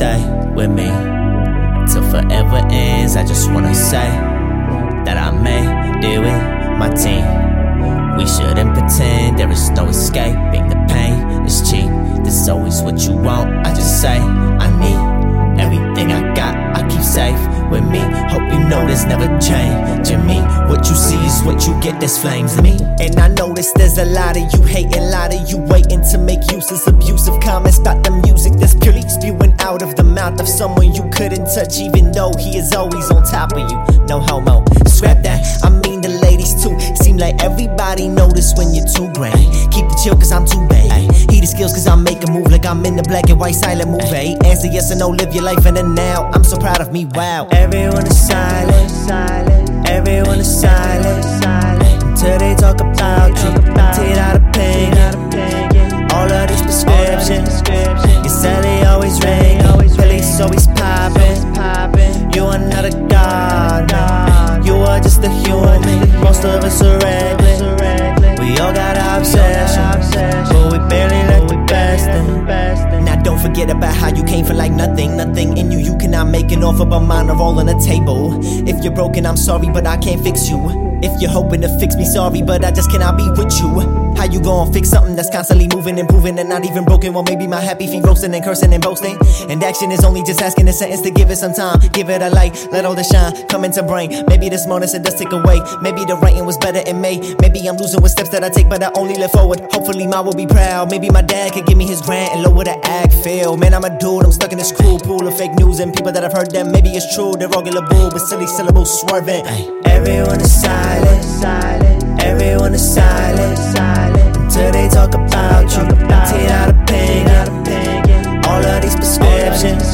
stay with me till forever ends. I just wanna say that I made it with my team. We shouldn't pretend there is no escaping the pain. It's cheap. This is always what you want. I just say I need everything I got. I keep safe with me. Hope you know there's never change in me. What you see is what you get, there's flames me. And I notice there's a lot of you hating, a lot of you waiting to make useless, abusive comments. Stop the music that's purely spewing out of the mouth of someone you couldn't touch, even though he is always on top of you. No homo, scrap that. I mean. Seem like everybody notice when you're too grand. Keep the chill cause I'm too bad. Heat the skills cause I make a move like I'm in the black and white silent movie. Eh? Answer yes or no, live your life in the now. I'm so proud of me, wow. Everyone is silent, silent. Of us are reckless. We all got obsessions. But we barely let the best in. Now don't forget about how you came from like nothing. Nothing in you you cannot make an offer but mine are all on the table. If you're broken, I'm sorry, but I can't fix you. If you're hoping to fix me, sorry, but I just cannot be with you. You gon' fix something that's constantly moving, improving, and not even broken? Well, maybe my happy feet roasting and cursing and boasting. And action is only just asking a sentence to give it some time. Give it a light, let all the shine come into brain. Maybe this morning said does take away. Maybe the writing was better in May. Maybe I'm losing with steps that I take, but I only live forward. Hopefully, mine will be proud. Maybe my dad could give me his grant and lower the act feel. Man, I'm a dude, I'm stuck in this cruel pool of fake news and people that I've heard them. Maybe it's true, they're all gonna bull, but silly syllables swerving. Everyone is silent, silent. Everyone is silent. Talk about you. Take out a pain, all of these prescriptions.